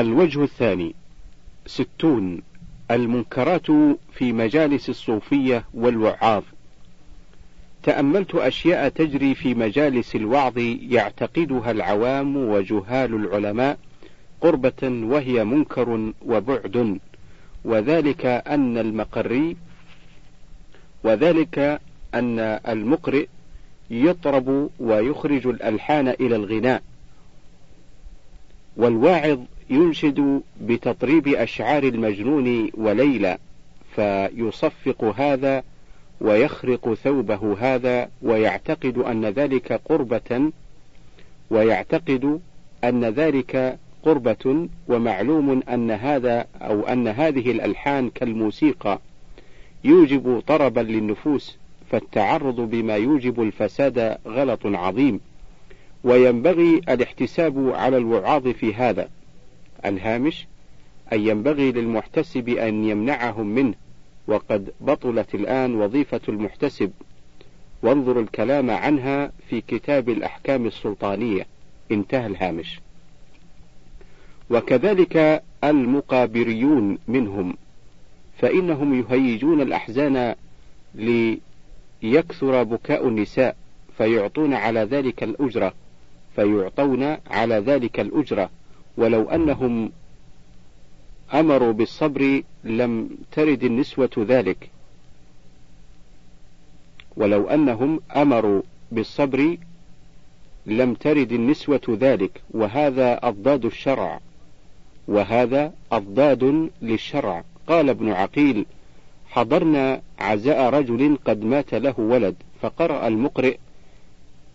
الوجه الثاني ستون المنكرات في مجالس الصوفية والوعاظ. تأملت أشياء تجري في مجالس الوعظ يعتقدها العوام وجهال العلماء قربة وهي منكر وبعد. وذلك أن المقري وذلك أن المقرئ يطرب ويخرج الألحان إلى الغناء. والواعظ ينشد بتطريب أشعار المجنون وليلى فيصفق هذا ويخرق ثوبه هذا ويعتقد أن ذلك قربة ويعتقد أن ذلك قربة ومعلوم أن هذا أو أن هذه الألحان كالموسيقى يوجب طربا للنفوس فالتعرض بما يوجب الفساد غلط عظيم وينبغي الاحتساب على الوعاظ في هذا. الهامش أي ينبغي للمحتسب أن يمنعهم منه وقد بطلت الآن وظيفة المحتسب. وانظر الكلام عنها في كتاب الأحكام السلطانية. انتهى الهامش. وكذلك المقابريون منهم فإنهم يهيجون الأحزان ليكثر بكاء النساء فيعطون على ذلك الأجرة فيعطون على ذلك الأجرة. ولو أنهم أمروا بالصبر لم ترد النسوة ذلك. ولو أنهم أمروا بالصبر لم ترد النسوة ذلك. وهذا أضداد الشرع. وهذا أضداد للشرع. قال ابن عقيل حضرنا عزاء رجل قد مات له ولد فقرأ المقرئ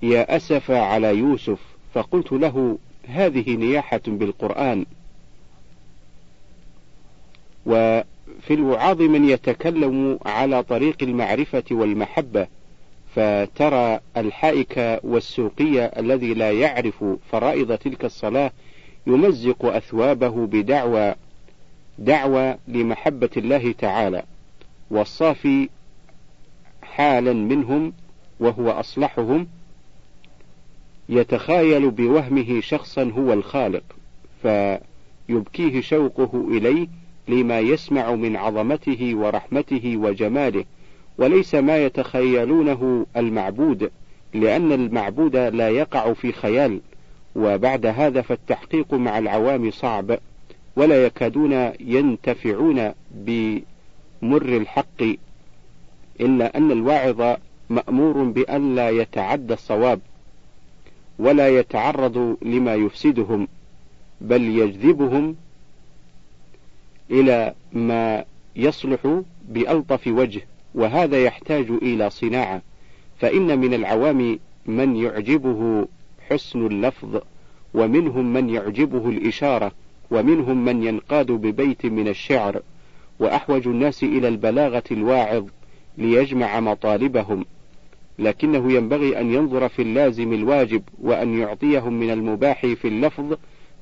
يا أسف على يوسف. فقلت له هذه نياحة بالقرآن. وفي الوعاظ من يتكلم على طريق المعرفة والمحبة فترى الحائك والسوقي الذي لا يعرف فرائض تلك الصلاة يمزق أثوابه بدعوى دعوى لمحبة الله تعالى. والصافي حالا منهم وهو أصلحهم يتخايل بوهمه شخصا هو الخالق فيبكيه شوقه إليه لما يسمع من عظمته ورحمته وجماله وليس ما يتخيلونه المعبود لأن المعبود لا يقع في خيال وبعد هذا فالتحقيق مع العوام صعب ولا يكادون ينتفعون بمر الحق إلا أن الواعظ مأمور بأن لا يتعدى الصواب. ولا يتعرض لما يفسدهم بل يجذبهم إلى ما يصلح بألطف وجه وهذا يحتاج إلى صناعة. فإن من العوام من يعجبه حسن اللفظ ومنهم من يعجبه الإشارة ومنهم من ينقاد ببيت من الشعر وأحوج الناس إلى البلاغة الواعظ ليجمع مطالبهم. لكنه ينبغي أن ينظر في اللازم الواجب وأن يعطيهم من المباح في اللفظ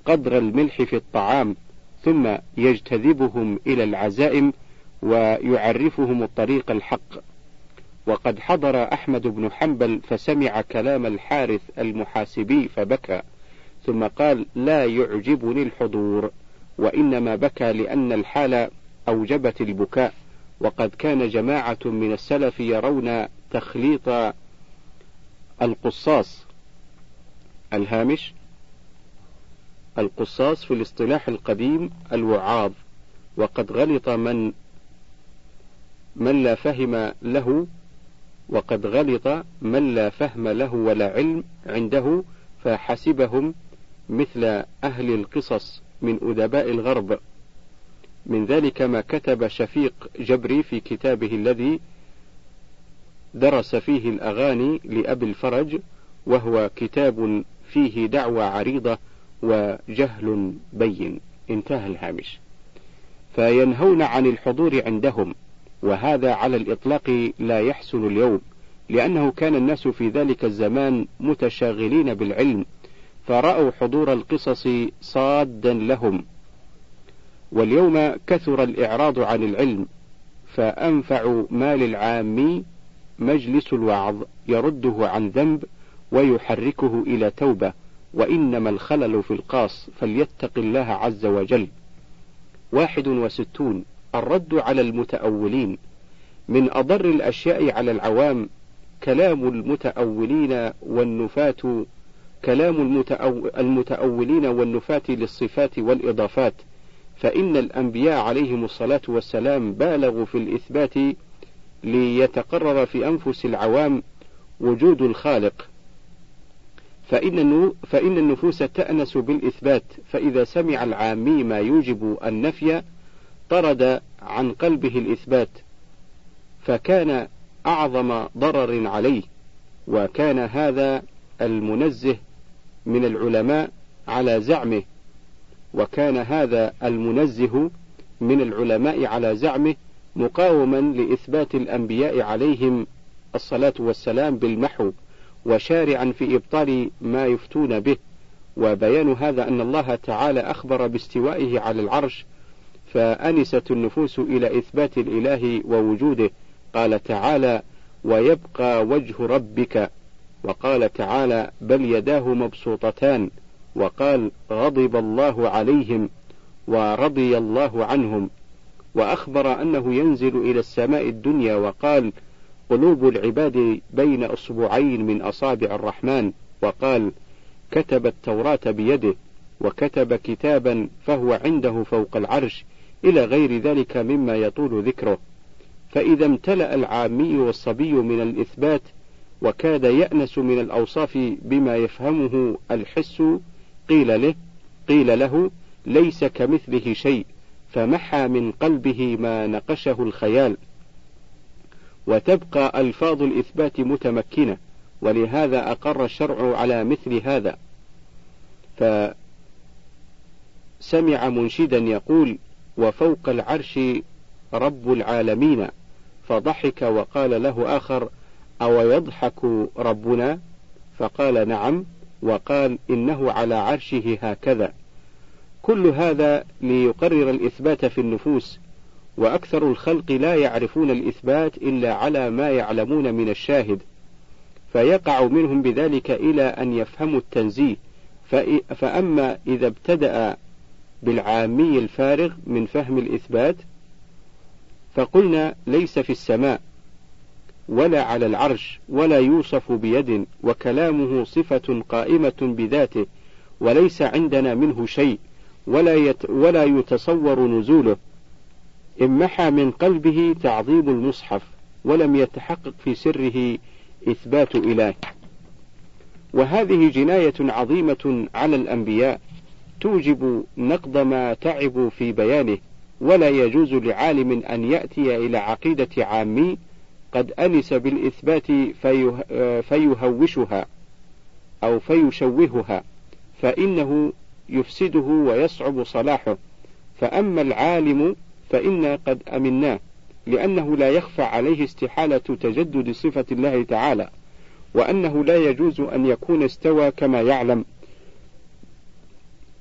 قدر الملح في الطعام ثم يجتذبهم إلى العزائم ويعرفهم الطريق الحق. وقد حضر أحمد بن حنبل فسمع كلام الحارث المحاسبي فبكى ثم قال لا يعجبني الحضور وإنما بكى لأن الحال أوجبت البكاء وقد كان جماعة من السلف يرون تخليط القصاص الهامش القصاص في الاصطلاح القديم الوعاظ وقد غلط من من لا فهم له وقد غلط من لا فهم له ولا علم عنده فحسبهم مثل أهل القصص من أدباء الغرب. من ذلك ما كتب شفيق جبري في كتابه الذي درس فيه الأغاني لأبي الفرج وهو كتاب فيه دعوى عريضة وجهل بين. انتهى الهامش. فينهون عن الحضور عندهم وهذا على الإطلاق لا يحسن اليوم لأنه كان الناس في ذلك الزمان متشاغلين بالعلم فرأوا حضور القصص صادا لهم. واليوم كثر الإعراض عن العلم فأنفع ما للعام مجلس الوعظ يرده عن ذنب ويحركه إلى توبة وإنما الخلل في القاص فليتق الله عز وجل. واحد وستون الرد على المتأولين. من أضر الأشياء على العوام كلام المتأولين والنفاة كلام المتأولين والنفاة للصفات والإضافات. فإن الأنبياء عليهم الصلاة والسلام بالغوا في الإثبات ليتقرر في أنفس العوام وجود الخالق. فإن, فإن النفوس تأنس بالإثبات فإذا سمع العامي ما يوجب النفي طرد عن قلبه الإثبات فكان أعظم ضرر عليه وكان هذا المنزه من العلماء على زعمه وكان هذا المنزه من العلماء على زعمه مقاوما لإثبات الأنبياء عليهم الصلاة والسلام بالمحو وشارعا في إبطال ما يفتون به. وبيان هذا أن الله تعالى أخبر باستوائه على العرش فأنست النفوس إلى إثبات الإله ووجوده. قال تعالى ويبقى وجه ربك. وقال تعالى بل يداه مبسوطتان. وقال غضب الله عليهم ورضي الله عنهم. وأخبر أنه ينزل إلى السماء الدنيا وقال قلوب العباد بين أصبعين من أصابع الرحمن. وقال كتب التوراة بيده وكتب كتابا فهو عنده فوق العرش إلى غير ذلك مما يطول ذكره. فإذا امتلأ العامي والصبي من الإثبات وكاد يأنس من الأوصاف بما يفهمه الحس قيل له قيل له ليس كمثله شيء. فمحى من قلبه ما نقشه الخيال. وتبقى ألفاظ الإثبات متمكنة ولهذا أقر الشرع على مثل هذا. فسمع منشدا يقول وفوق العرش رب العالمين فضحك وقال له آخر أو يضحك ربنا؟ فقال نعم وقال إنه على عرشه هكذا كل هذا ليقرر الإثبات في النفوس وأكثر الخلق لا يعرفون الإثبات إلا على ما يعلمون من الشاهد فيقع منهم بذلك إلى أن يفهموا التنزيه. فأما إذا ابتدأ بالعامي الفارغ من فهم الإثبات فقلنا ليس في السماء ولا على العرش ولا يوصف بيد وكلامه صفة قائمة بذاته وليس عندنا منه شيء. ولا, يت ولا يتصور نزوله. امحى من قلبه تعظيم المصحف ولم يتحقق في سره إثبات إله. وهذه جناية عظيمة على الأنبياء توجب نقض ما تعبوا في بيانه. ولا يجوز لعالم أن يأتي إلى عقيدة عامي قد أنس بالإثبات فيه فيهوشها أو فيشوهها فإنه يفسده ويصعب صلاحه. فأما العالم فإنا قد أمناه لأنه لا يخفى عليه استحالة تجدد صفة الله تعالى وأنه لا يجوز أن يكون استوى كما يعلم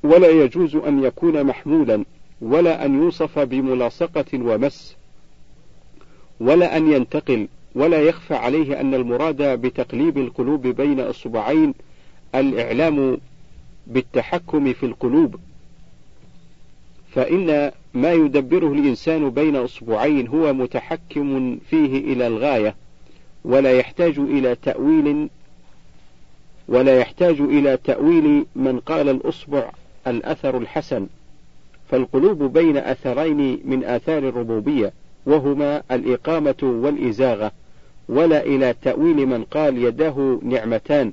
ولا يجوز أن يكون محمولا ولا أن يوصف بملاصقة ومس ولا أن ينتقل ولا يخفى عليه أن المراد بتقليب القلوب بين الصبعين الإعلام بالتحكم في القلوب. فإن ما يدبره الإنسان بين أصبعين هو متحكم فيه إلى الغاية ولا يحتاج إلى تأويل ولا يحتاج إلى تأويل من قال الأصبع الأثر الحسن. فالقلوب بين أثرين من آثار الربوبية وهما الإقامة والإزاغة ولا إلى تأويل من قال يداه نعمتان.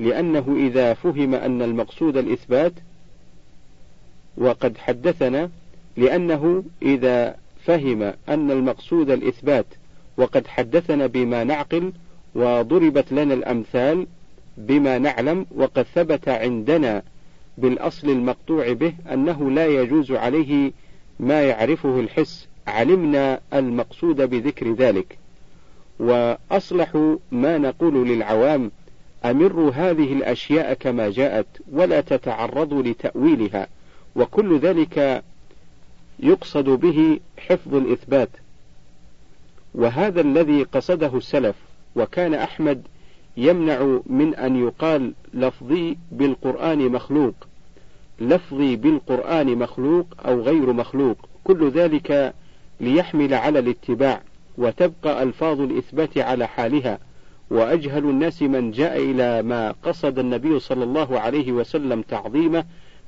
لأنه إذا فهم أن المقصود الإثبات وقد حدثنا لأنه إذا فهم أن المقصود الإثبات وقد حدثنا بما نعقل وضربت لنا الأمثال بما نعلم وقد ثبت عندنا بالأصل المقطوع به أنه لا يجوز عليه ما يعرفه الحس علمنا المقصود بذكر ذلك. وأصلح ما نقول للعوام أمروا هذه الأشياء كما جاءت ولا تتعرضوا لتأويلها وكل ذلك يقصد به حفظ الإثبات. وهذا الذي قصده السلف وكان أحمد يمنع من أن يقال لفظي بالقرآن مخلوق لفظي بالقرآن مخلوق أو غير مخلوق كل ذلك ليحمل على الاتباع وتبقى ألفاظ الإثبات على حالها. وأجهل الناس من جاء إلى ما قصد النبي صلى الله عليه وسلم تعظيمه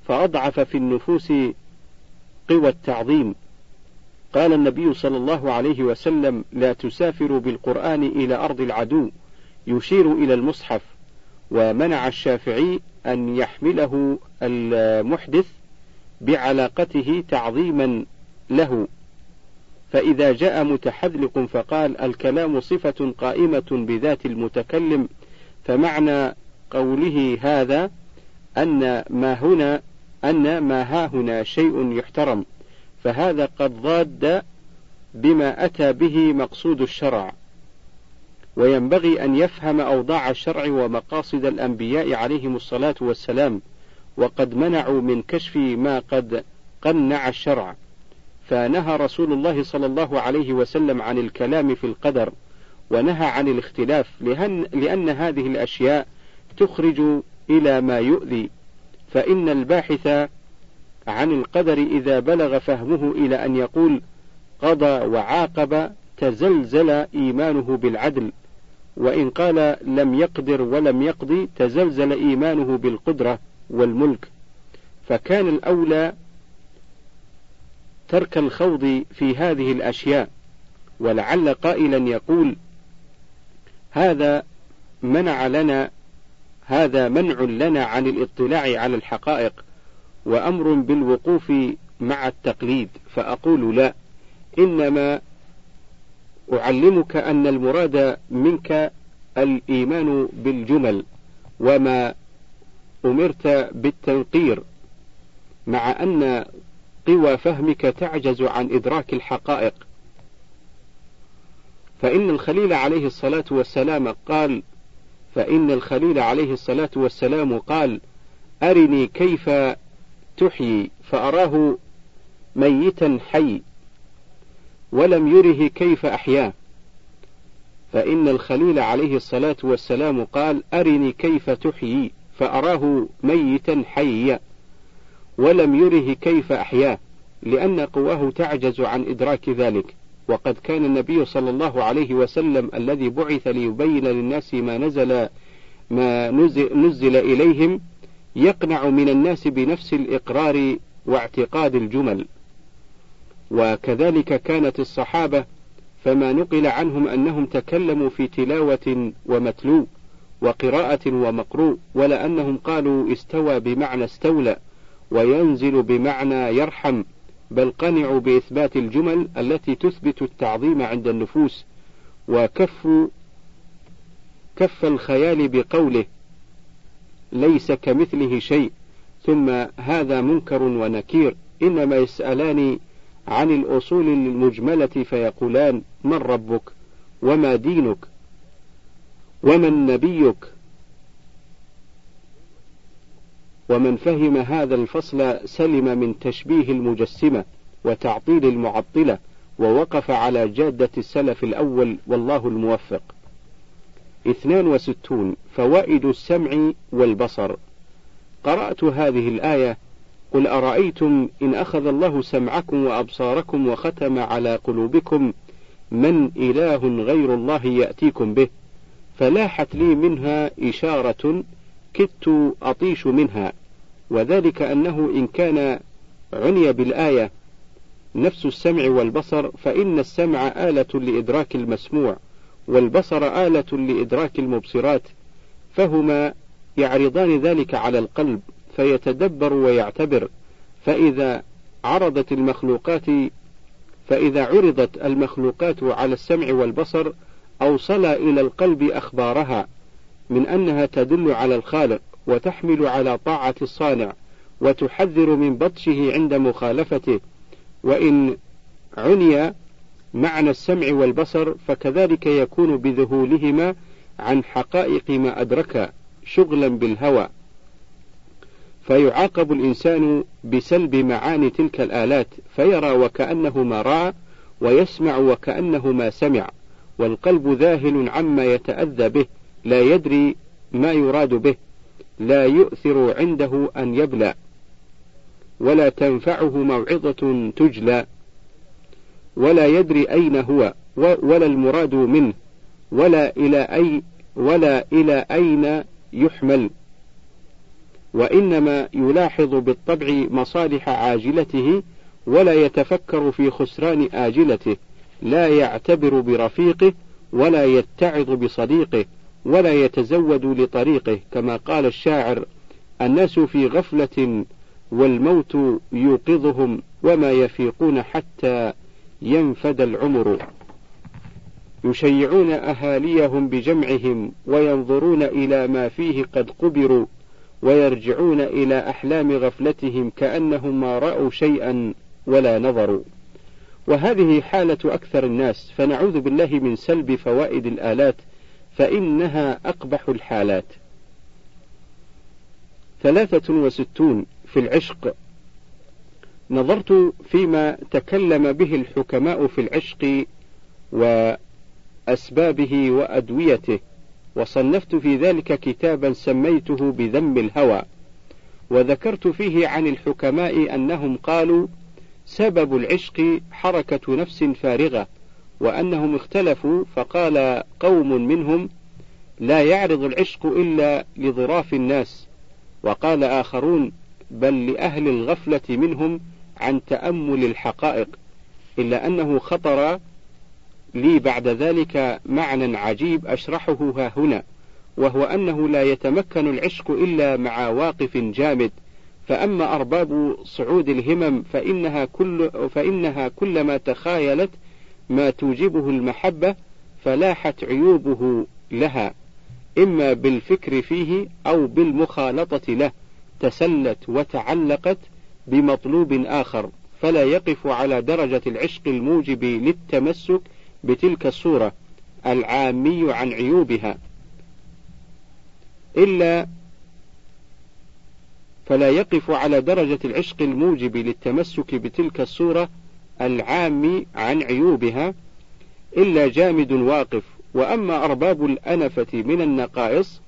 فأضعف في النفوس قوى التعظيم. قال النبي صلى الله عليه وسلم لا تسافروا بالقرآن إلى أرض العدو يشير إلى المصحف. ومنع الشافعي أن يحمله المحدث بعلاقته تعظيما له. فإذا جاء متحذلق فقال الكلام صفة قائمة بذات المتكلم فمعنى قوله هذا أن ما هنا أن ما ها هنا شيء يحترم فهذا قد ضاد بما أتى به مقصود الشرع. وينبغي أن يفهم أوضاع الشرع ومقاصد الأنبياء عليهم الصلاة والسلام وقد منعوا من كشف ما قد قنع الشرع. فنهى رسول الله صلى الله عليه وسلم عن الكلام في القدر ونهى عن الاختلاف لأن, لأن هذه الأشياء تخرج إلى ما يؤذي. فإن الباحث عن القدر إذا بلغ فهمه إلى أن يقول قضى وعاقب تزلزل إيمانه بالعدل. وإن قال لم يقدر ولم يقضي تزلزل إيمانه بالقدرة والملك. فكان الأولى ترك الخوض في هذه الأشياء ولعل قائلا يقول هذا منع لنا هذا منع لنا عن الاطلاع على الحقائق وأمر بالوقوف مع التقليد. فأقول لا إنما أعلمك أن المراد منك الإيمان بالجمل وما أمرت بالتنقير مع أن قوى فهمك تعجز عن إدراك الحقائق. فإن الخليل عليه الصلاة والسلام قال فإن الخليل عليه الصلاة والسلام قال أرني كيف تحيي فأراه ميتا حي ولم يره كيف أحياه. فإن الخليل عليه الصلاة والسلام قال أرني كيف تحيي فأراه ميتا حيا. ولم يره كيف أحياه لأن قواه تعجز عن إدراك ذلك. وقد كان النبي صلى الله عليه وسلم الذي بعث ليبين للناس ما نزل ما نزل إليهم يقنع من الناس بنفس الإقرار واعتقاد الجمل. وكذلك كانت الصحابة فما نقل عنهم أنهم تكلموا في تلاوة ومتلو وقراءة ومقروء ولا أنهم قالوا استوى بمعنى استولى. وينزل بمعنى يرحم بل قنعوا بإثبات الجمل التي تثبت التعظيم عند النفوس وكف كف الخيال بقوله ليس كمثله شيء ثم هذا منكر ونكير إنما يسألان عن الأصول المجملة فيقولان من ربك؟ وما دينك؟ ومن نبيك ومن فهم هذا الفصل سلم من تشبيه المجسمة وتعطيل المعطلة ووقف على جادة السلف الأول والله الموفق. اثنان وستون فوائد السمع والبصر. قرأت هذه الآية قل أرأيتم إن أخذ الله سمعكم وأبصاركم وختم على قلوبكم من إله غير الله يأتيكم به؟ فلاحت لي منها إشارة كدت أطيش منها. وذلك أنه إن كان عني بالآية نفس السمع والبصر فإن السمع آلة لإدراك المسموع والبصر آلة لإدراك المبصرات فهما يعرضان ذلك على القلب فيتدبر ويعتبر. فإذا عرضت المخلوقات فإذا عرضت المخلوقات على السمع والبصر أوصل إلى القلب أخبارها من أنها تدل على الخالق. وتحمل على طاعة الصانع وتحذر من بطشه عند مخالفته. وإن عني معنى السمع والبصر فكذلك يكون بذهولهما عن حقائق ما أدرك شغلا بالهوى. فيعاقب الإنسان بسلب معاني تلك الآلات فيرى وكأنه ما رأى ويسمع وكأنه ما سمع. والقلب ذاهل عما يتأذى به لا يدري ما يراد به. لا يؤثر عنده أن يبلى ولا تنفعه موعظة تجلى ولا يدري أين هو ولا المراد منه ولا إلى أي ولا إلى أين يحمل. وإنما يلاحظ بالطبع مصالح عاجلته ولا يتفكر في خسران آجلته لا يعتبر برفيقه ولا يتعظ بصديقه. ولا يتزود لطريقه كما قال الشاعر الناس في غفلة والموت يوقظهم وما يفيقون حتى ينفد العمر. يشيعون أهاليهم بجمعهم وينظرون إلى ما فيه قد قبروا ويرجعون إلى أحلام غفلتهم كأنهم ما رأوا شيئا ولا نظروا. وهذه حالة أكثر الناس فنعوذ بالله من سلب فوائد الآلات فإنها أقبح الحالات. ثلاثة وستون في العشق. نظرت فيما تكلم به الحكماء في العشق وأسبابه وأدويته وصنفت في ذلك كتابا سميته بذم الهوى وذكرت فيه عن الحكماء أنهم قالوا سبب العشق حركة نفس فارغة. وأنهم اختلفوا فقال قوم منهم لا يعرض العشق إلا لظراف الناس. وقال آخرون بل لأهل الغفلة منهم عن تأمل الحقائق إلا أنه خطر لي بعد ذلك معنى عجيب أشرحه ها هنا وهو أنه لا يتمكن العشق إلا مع واقف جامد. فأما أرباب صعود الهمم فإنها كل فإنها كلما تخايلت ما توجبه المحبة فلاحت عيوبه لها إما بالفكر فيه أو بالمخالطة له تسلت وتعلقت بمطلوب آخر فلا يقف على درجة العشق الموجب للتمسك بتلك الصورة العامي عن عيوبها. إلا فلا يقف على درجة العشق الموجب للتمسك بتلك الصورة العام عن عيوبها إلا جامد واقف. وأما أرباب الأنفة من النقائص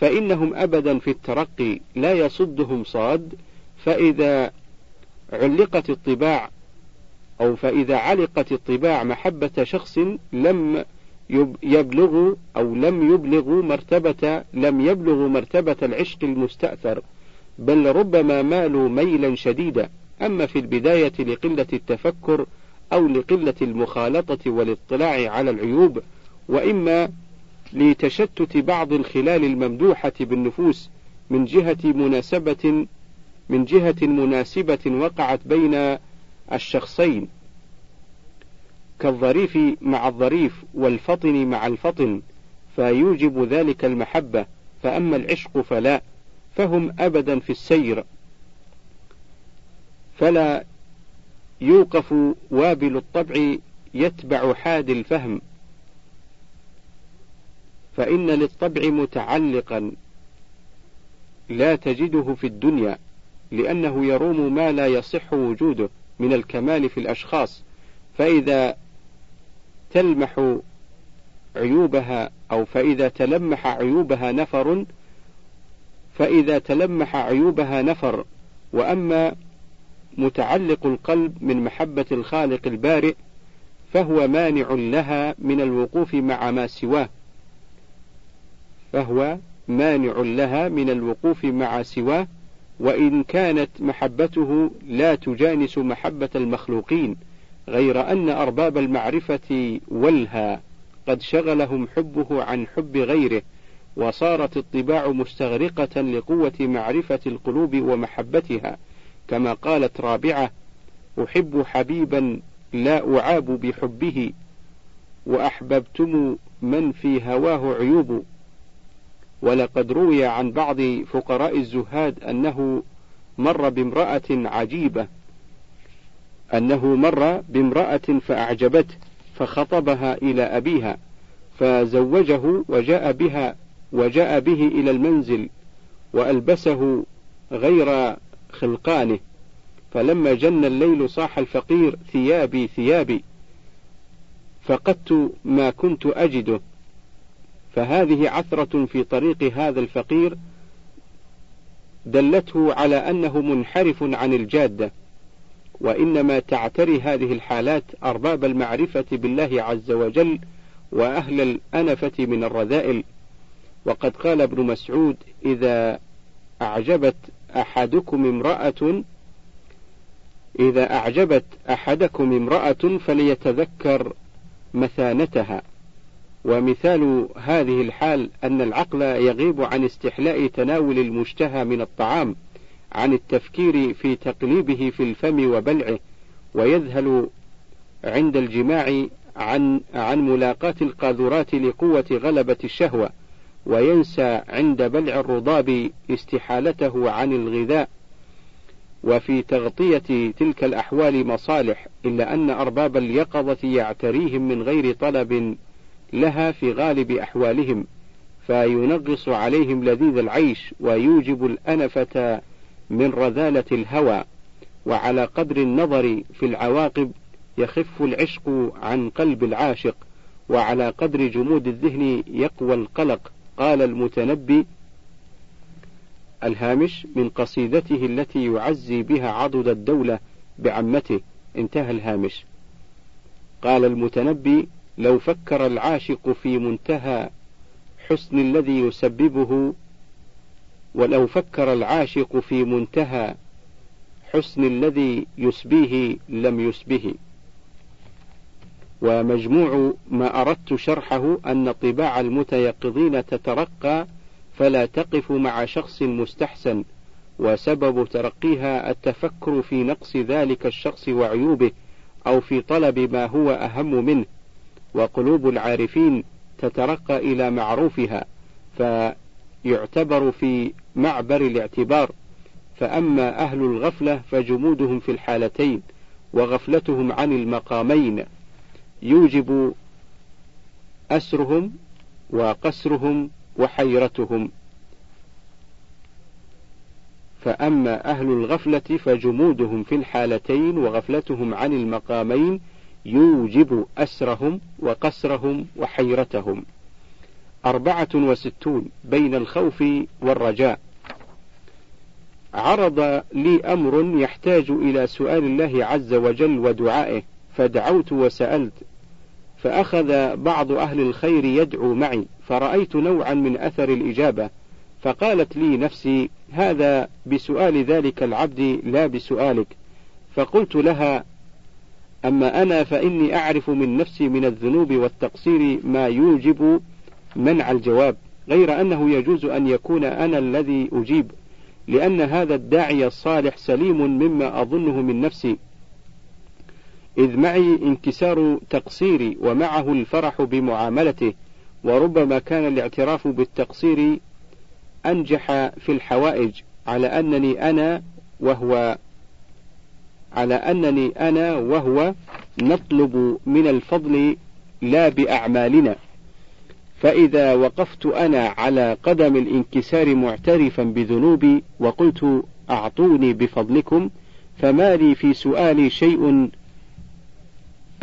فإنهم أبدا في الترقي لا يصدهم صاد. فإذا علقت الطباع أو فإذا علقت الطباع محبة شخص لم يبلغوا أو لم يبلغوا مرتبة لم يبلغوا مرتبة العشق المستأثر بل ربما مالوا ميلا شديدا. أما في البداية لقلة التفكر أو لقلة المخالطة والاطلاع على العيوب وإما لتشتت بعض الخلال الممدوحة بالنفوس من جهة مناسبة من جهة مناسبة وقعت بين الشخصين كالظريف مع الظريف والفطن مع الفطن فيوجب ذلك المحبة فأما العشق فلا فهم أبدا في السير. فلا يوقف وابل الطبع يتبع حاد الفهم. فإن للطبع متعلقا لا تجده في الدنيا لأنه يروم ما لا يصح وجوده من الكمال في الأشخاص. فإذا تلمح عيوبها أو فإذا تلمح عيوبها نفر فإذا تلمح عيوبها نفر. وأما متعلق القلب من محبة الخالق البارئ فهو مانع لها من الوقوف مع ما سواه. فهو مانع لها من الوقوف مع سواه وإن كانت محبته لا تجانس محبة المخلوقين غير أن أرباب المعرفة والها قد شغلهم حبه عن حب غيره وصارت الطباع مستغرقة لقوة معرفة القلوب ومحبتها. كما قالت رابعة أحب حبيبا لا أعاب بحبه وأحببتم من في هواه عيوب. ولقد روي عن بعض فقراء الزهاد أنه مر بامرأة عجيبة أنه مر بامرأة فأعجبته فخطبها إلى أبيها فزوجه وجاء بها وجاء به إلى المنزل وألبسه غير خلقانه فلما جن الليل صاح الفقير ثيابي ثيابي فقدت ما كنت أجده. فهذه عثرة في طريق هذا الفقير دلته على أنه منحرف عن الجادة. وإنما تعتري هذه الحالات أرباب المعرفة بالله عز وجل وأهل الأنفة من الرذائل. وقد قال ابن مسعود إذا أعجبت أحدكم امرأة إذا أعجبت أحدكم امرأة فليتذكر مثانتها. ومثال هذه الحال أن العقل يغيب عن استحلاء تناول المشتهى من الطعام عن التفكير في تقليبه في الفم وبلعه ويذهل عند الجماع عن عن ملاقاة القاذورات لقوة غلبة الشهوة. وينسى عند بلع الرضاب استحالته عن الغذاء. وفي تغطية تلك الأحوال مصالح إلا أن أرباب اليقظة يعتريهم من غير طلب لها في غالب أحوالهم فينغص عليهم لذيذ العيش ويوجب الأنفة من رذالة الهوى. وعلى قدر النظر في العواقب يخف العشق عن قلب العاشق وعلى قدر جمود الذهن يقوى القلق. قال المتنبي الهامش من قصيدته التي يعزي بها عضد الدولة بعمته. انتهى الهامش. قال المتنبي لو فكر العاشق في منتهى حسن الذي يسببه ولو فكر العاشق في منتهى حسن الذي يسبيه لم يسبه. ومجموع ما أردت شرحه أن طباع المتيقظين تترقى فلا تقف مع شخص مستحسن وسبب ترقيها التفكر في نقص ذلك الشخص وعيوبه أو في طلب ما هو أهم منه. وقلوب العارفين تترقى إلى معروفها فيعتبر في معبر الاعتبار. فأما أهل الغفلة فجمودهم في الحالتين وغفلتهم عن المقامين. يوجب أسرهم وقسرهم وحيرتهم. فأما أهل الغفلة فجمودهم في الحالتين وغفلتهم عن المقامين يوجب أسرهم وقسرهم وحيرتهم. أربعة وستون بين الخوف والرجاء. عرض لي أمر يحتاج إلى سؤال الله عز وجل ودعائه فدعوت وسألت فأخذ بعض أهل الخير يدعو معي فرأيت نوعا من أثر الإجابة فقالت لي نفسي هذا بسؤال ذلك العبد لا بسؤالك. فقلت لها أما أنا فإني أعرف من نفسي من الذنوب والتقصير ما يوجب منع الجواب غير أنه يجوز أن يكون أنا الذي أجيب لأن هذا الداعي الصالح سليم مما أظنه من نفسي. إذ معي انكسار تقصيري ومعه الفرح بمعاملته وربما كان الاعتراف بالتقصير أنجح في الحوائج على أنني أنا وهو على أنني أنا وهو نطلب من الفضل لا بأعمالنا. فإذا وقفت أنا على قدم الانكسار معترفا بذنوبي وقلت أعطوني بفضلكم فما لي في سؤالي شيء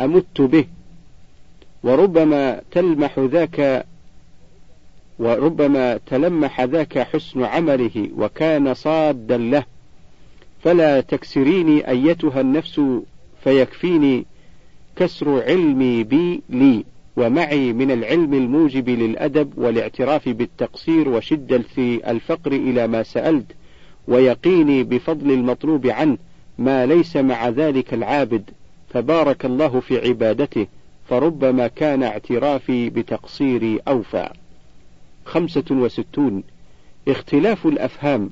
أمت به وربما تلمح ذاك وربما تلمح ذاك حسن عمله وكان صادا له. فلا تكسريني أيتها النفس فيكفيني كسر علمي بي لي ومعي من العلم الموجب للأدب والاعتراف بالتقصير وشدة الفقر إلى ما سألت ويقيني بفضل المطلوب عنه ما ليس مع ذلك العابد. فبارك الله في عبادته فربما كان اعترافي بتقصيري أوفى. خمسة وستون. اختلاف الأفهام.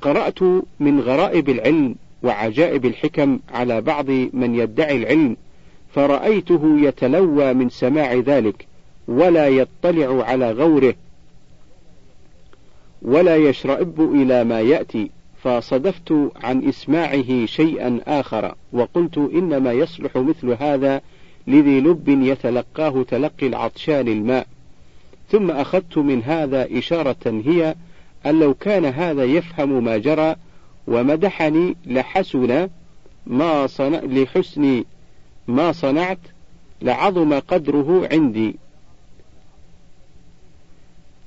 قرأت من غرائب العلم وعجائب الحكم على بعض من يدعي العلم فرأيته يتلوى من سماع ذلك ولا يطلع على غوره ولا يشرئب إلى ما يأتي. فصدفت عن إسماعه شيئا آخر وقلت إنما يصلح مثل هذا لذي لب يتلقاه تلقي العطشان الماء. ثم أخذت من هذا إشارة هي أن لو كان هذا يفهم ما جرى ومدحني لحسن ما صنع لحسن ما صنعت لعظم قدره عندي.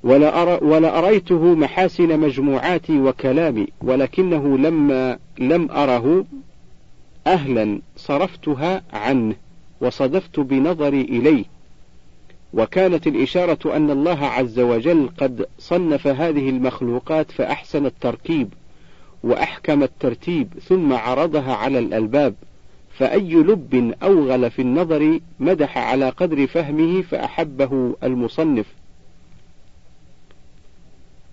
ولا, أرى ولا أريته محاسن مجموعاتي وكلامي ولكنه لما لم أره أهلا صرفتها عنه وصدفت بنظري إليه. وكانت الإشارة أن الله عز وجل قد صنف هذه المخلوقات فأحسن التركيب وأحكم الترتيب ثم عرضها على الألباب. فأي لب أوغل في النظر مدح على قدر فهمه فأحبه المصنف.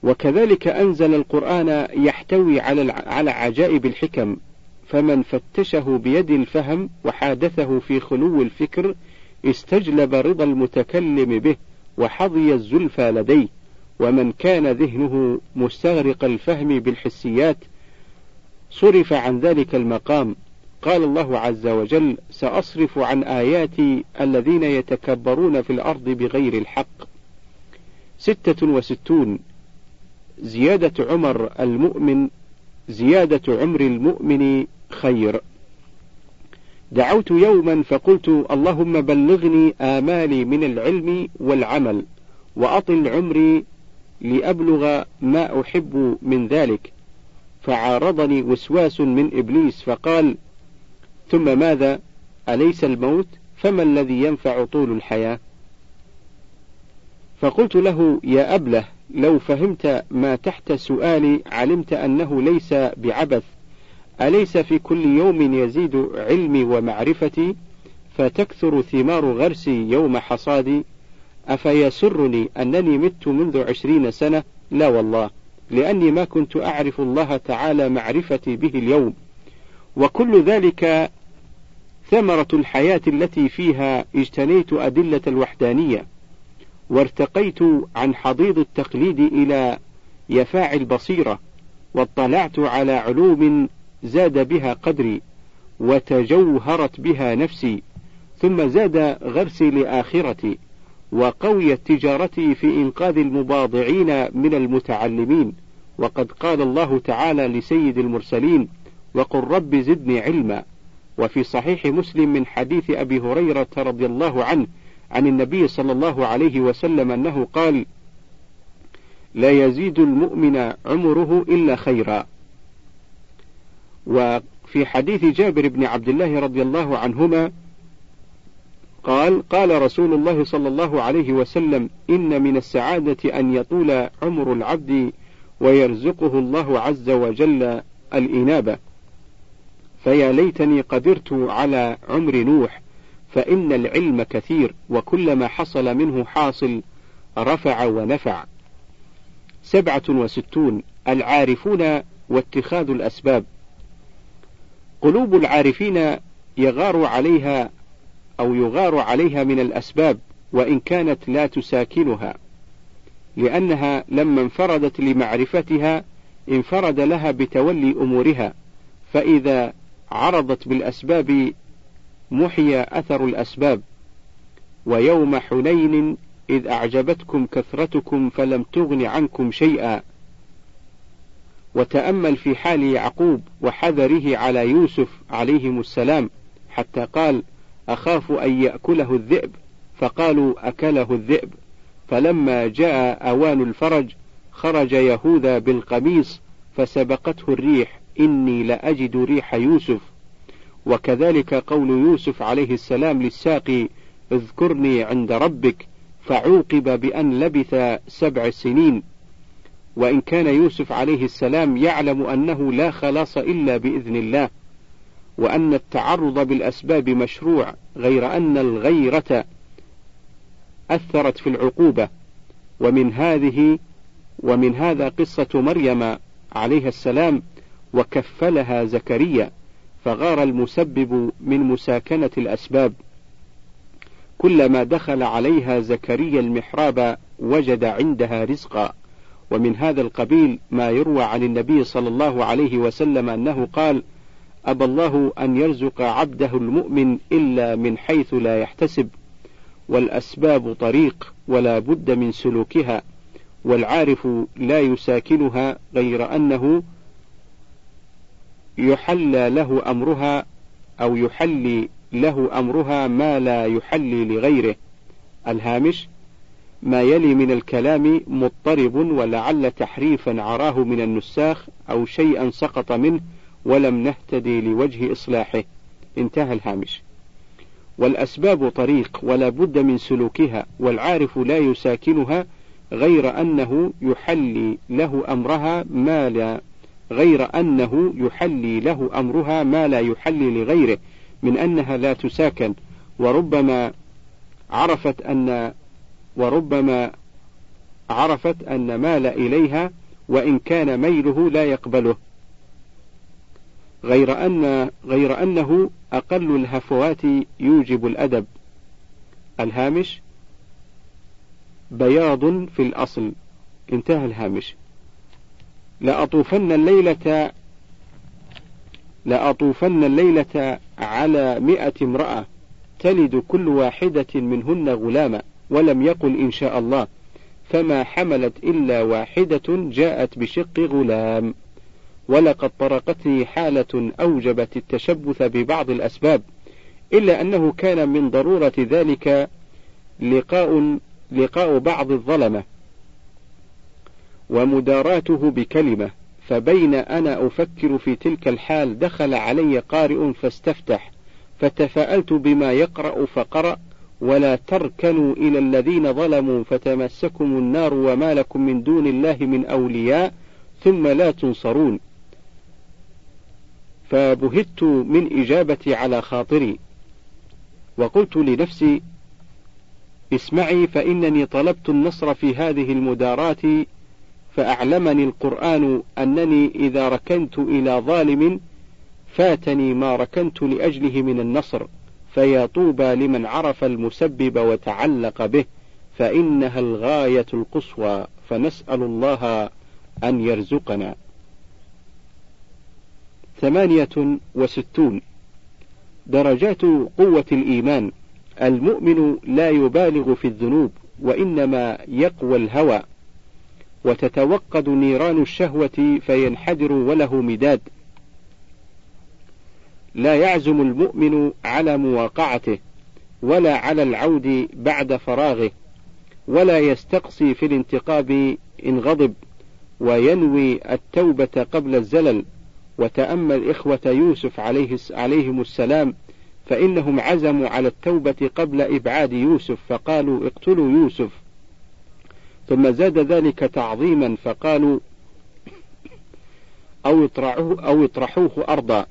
وكذلك أنزل القرآن يحتوي على على عجائب الحكم فمن فتشه بيد الفهم وحادثه في خلو الفكر استجلب رضا المتكلم به وحظي الزلفى لديه ومن كان ذهنه مستغرق الفهم بالحسيات صرف عن ذلك المقام. قال الله عز وجل سأصرف عن آياتي الذين يتكبرون في الأرض بغير الحق. ستة وستون زيادة عمر المؤمن زيادة عمر المؤمن خير. دعوت يوما فقلت اللهم بلغني آمالي من العلم والعمل وأطل عمري لأبلغ ما أحب من ذلك. فعارضني وسواس من إبليس فقال ثم ماذا؟ أليس الموت؟ فما الذي ينفع طول الحياة؟ فقلت له يا أبلة لو فهمت ما تحت سؤالي علمت أنه ليس بعبث أليس في كل يوم يزيد علمي ومعرفتي؟ فتكثر ثمار غرسي يوم حصادي؟ أفيسرني أنني مت منذ عشرين سنة؟ لا والله لأني ما كنت أعرف الله تعالى معرفتي به اليوم. وكل ذلك ثمرة الحياة التي فيها اجتنيت أدلة الوحدانية. وارتقيت عن حضيض التقليد إلى يفاع البصيرة واطلعت على علوم زاد بها قدري وتجوهرت بها نفسي ثم زاد غرسي لآخرتي وقويت تجارتي في إنقاذ المباضعين من المتعلمين. وقد قال الله تعالى لسيد المرسلين وقل رب زدني علما وفي صحيح مسلم من حديث أبي هريرة رضي الله عنه عن النبي صلى الله عليه وسلم أنه قال لا يزيد المؤمن عمره إلا خيرا. وفي حديث جابر بن عبد الله رضي الله عنهما قال قال رسول الله صلى الله عليه وسلم إن من السعادة أن يطول عمر العبد ويرزقه الله عز وجل الإنابة. فيا ليتني قدرت على عمر نوح فإن العلم كثير وكلما حصل منه حاصل رفع ونفع. سبعة وستون العارفون واتخاذ الأسباب. قلوب العارفين يغار عليها أو يغار عليها من الأسباب وإن كانت لا تساكنها. لأنها لما انفردت لمعرفتها انفرد لها بتولي أمورها. فإذا عرضت بالأسباب محي أثر الأسباب. ويوم حنين إذ أعجبتكم كثرتكم فلم تغن عنكم شيئا. وتأمل في حال يعقوب وحذره على يوسف عليهم السلام حتى قال أخاف أن يأكله الذئب. فقالوا أكله الذئب. فلما جاء أوان الفرج خرج يهوذا بالقميص فسبقته الريح إني لأجد ريح يوسف. وكذلك قول يوسف عليه السلام للساقي اذكرني عند ربك فعوقب بأن لبث سبع سنين. وإن كان يوسف عليه السلام يعلم أنه لا خلاص إلا بإذن الله وأن التعرض بالأسباب مشروع غير أن الغيرة أثرت في العقوبة. ومن هذه ومن هذا قصة مريم عليها السلام وكفلها زكريا. فغار المسبب من مساكنة الأسباب. كلما دخل عليها زكريا المحراب وجد عندها رزقا. ومن هذا القبيل ما يروى عن النبي صلى الله عليه وسلم أنه قال أبى الله أن يرزق عبده المؤمن إلا من حيث لا يحتسب. والأسباب طريق ولا بد من سلوكها والعارف لا يساكنها غير أنه يحل له أمرها أو يحلي له أمرها ما لا يحلي لغيره. الهامش ما يلي من الكلام مضطرب ولعل تحريفا عراه من النساخ أو شيئا سقط منه ولم نهتدي لوجه إصلاحه. انتهى الهامش. والأسباب طريق ولا بد من سلوكها والعارف لا يساكنها غير أنه يحلي له أمرها ما لا غير أنه يحلي له أمرها ما لا يحلي لغيره من أنها لا تساكن. وربما عرفت أن وربما عرفت أن مال إليها وإن كان ميله لا يقبله. غير أن غير أنه أقل الهفوات يوجب الأدب. الهامش بياض في الأصل. انتهى الهامش. لأطوفن الليلة لأطوفن الليلة على مئة امرأة تلد كل واحدة منهن غلاما ولم يقل إن شاء الله فما حملت إلا واحدة جاءت بشق غلام. ولقد طرقتني حالة أوجبت التشبث ببعض الأسباب إلا أنه كان من ضرورة ذلك لقاء لقاء بعض الظلمة. ومداراته بكلمة فبين أنا أفكر في تلك الحال دخل علي قارئ فاستفتح فتفاءلت بما يقرأ فقرأ ولا تركنوا إلى الذين ظلموا فتمسكم النار وما لكم من دون الله من أولياء ثم لا تنصرون. فبهت من إجابتي على خاطري وقلت لنفسي اسمعي فإنني طلبت النصر في هذه المدارات فأعلمني القرآن أنني إذا ركنت إلى ظالم فاتني ما ركنت لأجله من النصر فيا طوبى لمن عرف المسبب وتعلق به فإنها الغاية القصوى فنسأل الله أن يرزقنا. ثمانية وستون. درجات قوة الإيمان. المؤمن لا يبالغ في الذنوب وإنما يقوى الهوى. وتتوقد نيران الشهوة فينحدر وله مداد. لا يعزم المؤمن على مواقعته ولا على العود بعد فراغه ولا يستقصي في الانتقاب إن غضب وينوي التوبة قبل الزلل. وتأمل إخوة يوسف عليه عليهم السلام فإنهم عزموا على التوبة قبل إبعاد يوسف فقالوا اقتلوا يوسف. ثم زاد ذلك تعظيما فقالوا أو اطرحوه, أو اطرحوه أرضا.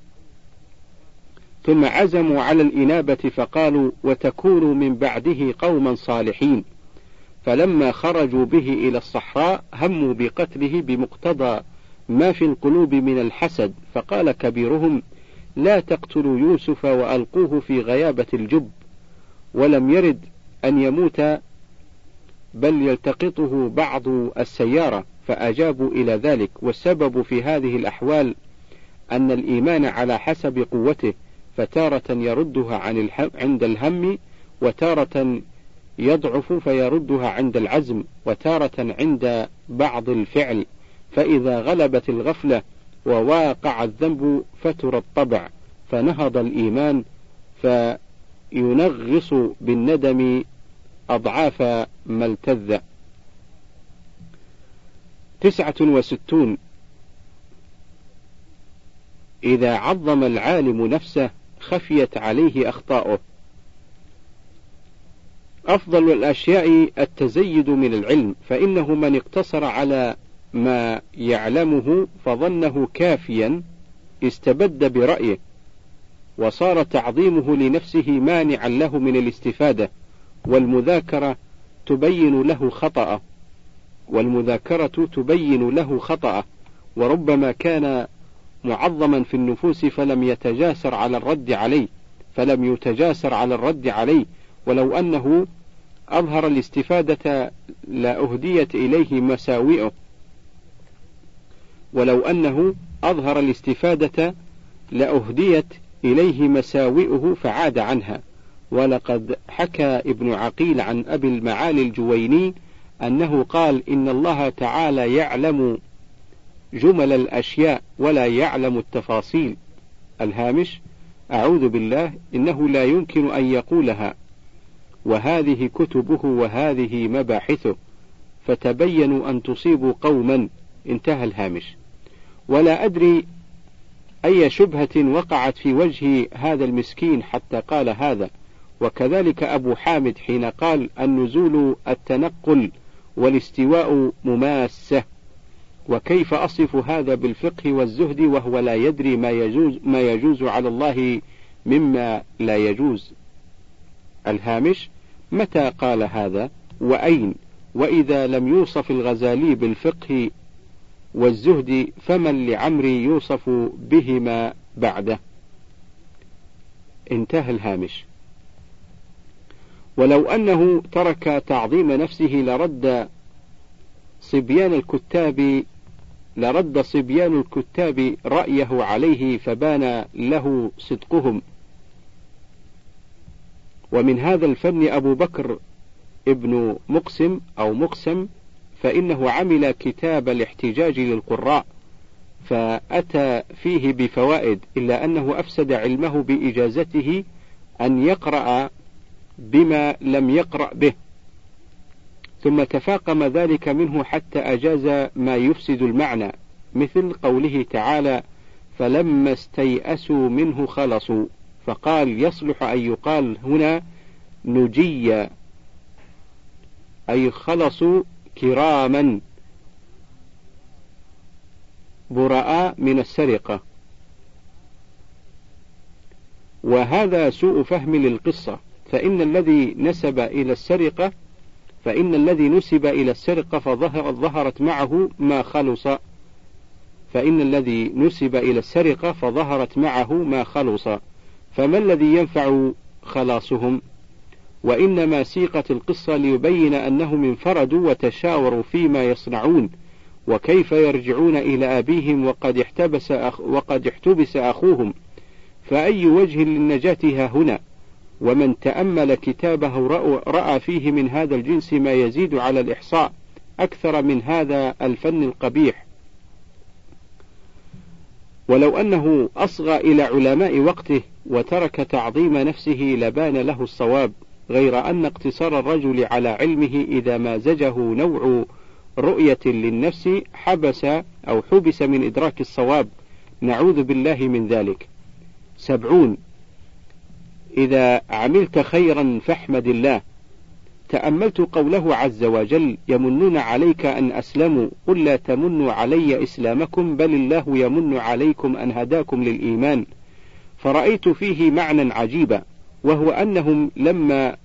ثم عزموا على الإنابة فقالوا وتكونوا من بعده قوما صالحين. فلما خرجوا به إلى الصحراء هموا بقتله بمقتضى ما في القلوب من الحسد. فقال كبيرهم لا تقتلوا يوسف وألقوه في غيابة الجب ولم يرد أن يموت بل يلتقطه بعض السيارة فأجابوا إلى ذلك. والسبب في هذه الأحوال أن الإيمان على حسب قوته فتارة يردها عن الهم عند الهم وتارة يضعف فيردها عند العزم وتارة عند بعض الفعل. فإذا غلبت الغفلة وواقع الذنب فتر الطبع فنهض الإيمان فينغص بالندم أضعاف ما التذ. تسعة وستون. إذا عظم العالم نفسه خفيت عليه أخطاؤه. أفضل الأشياء التزيد من العلم فإنه من اقتصر على ما يعلمه فظنه كافيا استبد برأيه وصار تعظيمه لنفسه مانعا له من الاستفادة. والمذاكرة تبين له خطأه والمذاكرة تبين له خطأه وربما كان معظما في النفوس فلم يتجاسر على الرد عليه فلم يتجاسر على الرد عليه. ولو أنه أظهر الاستفادة لأهديت إليه مساوئه. ولو أنه أظهر الاستفادة لأهديت إليه مساوئه فعاد عنها. ولقد حكى ابن عقيل عن أبي المعالي الجويني أنه قال إن الله تعالى يعلم جمل الأشياء ولا يعلم التفاصيل. الهامش أعوذ بالله إنه لا يمكن أن يقولها وهذه كتبه وهذه مباحثه فتبينوا أن تصيبوا قوما. انتهى الهامش. ولا أدري أي شبهة وقعت في وجه هذا المسكين حتى قال هذا. وكذلك أبو حامد حين قال النزول التنقل والاستواء مماسة. وكيف أصف هذا بالفقه والزهد وهو لا يدري ما يجوز, ما يجوز على الله مما لا يجوز. الهامش متى قال هذا؟ وأين؟ وإذا لم يوصف الغزالي بالفقه والزهد فمن لعمري يوصف بهما بعده؟ انتهى الهامش. ولو أنه ترك تعظيم نفسه لرد صبيان الكتاب لرد صبيان الكتاب رأيه عليه فبان له صدقهم. ومن هذا الفن أبو بكر ابن مقسم أو مقسم فإنه عمل كتاب الاحتجاج للقراء فأتى فيه بفوائد إلا أنه أفسد علمه بإجازته أن يقرأ بما لم يقرأ به. ثم تفاقم ذلك منه حتى أجاز ما يفسد المعنى مثل قوله تعالى فلما استيأسوا منه خلصوا فقال يصلح أن يقال هنا نجي أي خلصوا كراما براء من السرقة وهذا سوء فهم للقصة. فإن الذي نسب إلى السرقة فإن الذي نسب إلى السرقة فظهر ظهرت معه ما خلص. فإن الذي نسب إلى السرقة فظهرت معه ما خلص. فما الذي ينفع خلاصهم؟ وإنما سيقت القصة ليبين أنهم انفردوا وتشاوروا فيما يصنعون. وكيف يرجعون إلى أبيهم وقد احتبس أخ وقد احتبس أخوهم؟ فأي وجه للنجاة ها هنا؟ ومن تأمل كتابه رأى فيه من هذا الجنس ما يزيد على الإحصاء أكثر من هذا الفن القبيح. ولو أنه أصغى إلى علماء وقته وترك تعظيم نفسه لبان له الصواب غير أن اقتصار الرجل على علمه إذا مازجه نوع رؤية للنفس حبس أو حبس من إدراك الصواب. نعوذ بالله من ذلك. سبعون إذا عملت خيرا فاحمد الله. تأملت قوله عز وجل يمنون عليك أن أسلموا قل لا تمنوا علي إسلامكم بل الله يمن عليكم أن هداكم للإيمان. فرأيت فيه معنى عجيبا وهو أنهم لما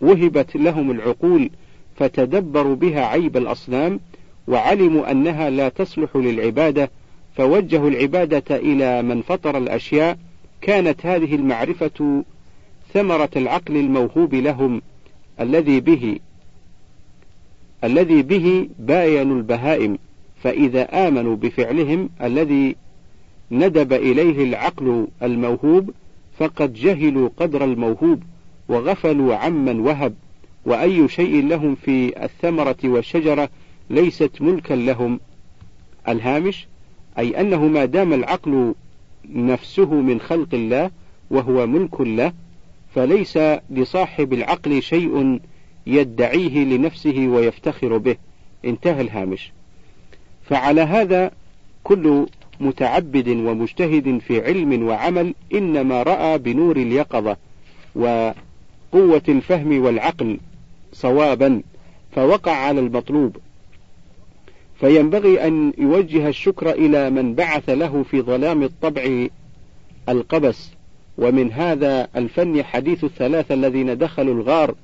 وهبت لهم العقول فتدبروا بها عيب الأصنام وعلموا أنها لا تصلح للعبادة فوجهوا العبادة إلى من فطر الأشياء. كانت هذه المعرفة ثمرة العقل الموهوب لهم الذي به الذي به باينوا البهائم فإذا آمنوا بفعلهم الذي ندب إليه العقل الموهوب فقد جهلوا قدر الموهوب وغفلوا عمن وهب وأي شيء لهم في الثمرة والشجرة ليست ملكا لهم. الهامش أي أنه ما دام العقل نفسه من خلق الله وهو ملك له فليس لصاحب العقل شيء يدعيه لنفسه ويفتخر به. انتهى الهامش. فعلى هذا كل متعبد ومجتهد في علم وعمل إنما رأى بنور اليقظة وقوة الفهم والعقل صوابا فوقع على المطلوب. فينبغي أن يوجه الشكر إلى من بعث له في ظلام الطبع القبس. ومن هذا الفن حديث الثلاثة الذين دخلوا الغار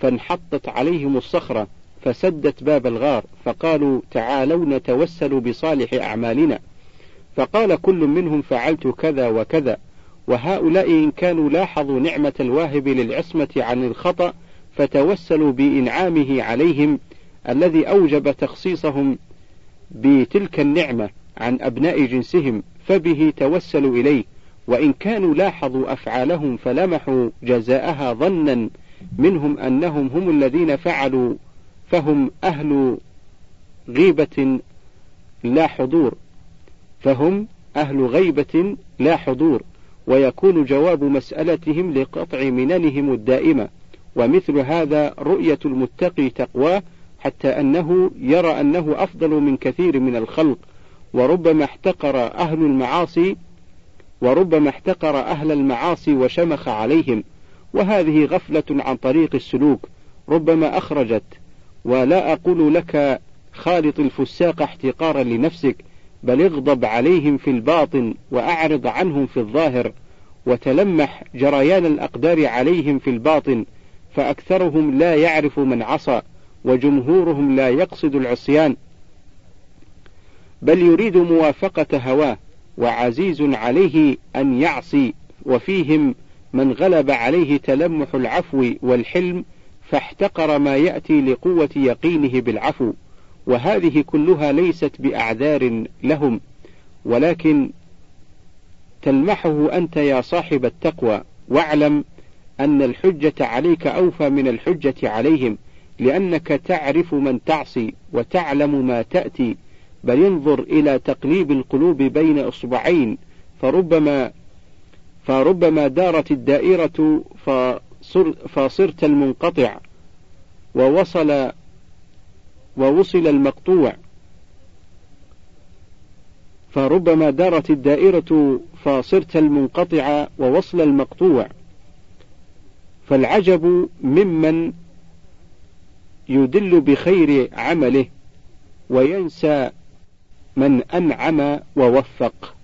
فانحطت عليهم الصخرة فسدت باب الغار فقالوا تعالوا نتوسل بصالح أعمالنا. فقال كل منهم فعلت كذا وكذا. وهؤلاء إن كانوا لاحظوا نعمة الواهب للعصمة عن الخطأ فتوسلوا بإنعامه عليهم الذي أوجب تخصيصهم بتلك النعمة عن أبناء جنسهم فبه توسلوا إليه وإن كانوا لاحظوا أفعالهم فلمحوا جزاءها ظنا منهم أنهم هم الذين فعلوا فهم أهل غيبة لا حضور فهم أهل غيبة لا حضور ويكون جواب مسألتهم لقطع مننهم الدائمة ومثل هذا رؤية المتقي تقواه حتى أنه يرى أنه أفضل من كثير من الخلق وربما احتقر أهل المعاصي وربما احتقر أهل المعاصي وشمخ عليهم وهذه غفلة عن طريق السلوك ربما أخرجت. ولا أقول لك خالط الفساق احتقارا لنفسك بل اغضب عليهم في الباطن وأعرض عنهم في الظاهر وتلمح جريان الأقدار عليهم في الباطن فأكثرهم لا يعرف من عصى وجمهورهم لا يقصد العصيان. بل يريد موافقة هواه وعزيز عليه أن يعصي وفيهم من غلب عليه تلمح العفو والحلم فاحتقر ما يأتي لقوة يقينه بالعفو. وهذه كلها ليست بأعذار لهم ولكن تلمحه أنت يا صاحب التقوى. واعلم أن الحجة عليك أوفى من الحجة عليهم لأنك تعرف من تعصي وتعلم ما تأتي. بل انظر إلى تقليب القلوب بين إصبعين فربما فربما دارت الدائرة فصر فصرت المنقطع ووصل ووصل المقطوع. فربما دارت الدائرة فصرت المنقطع ووصل المقطوع. فالعجب ممن يدل بخير عمله وينسى من أنعم ووفق.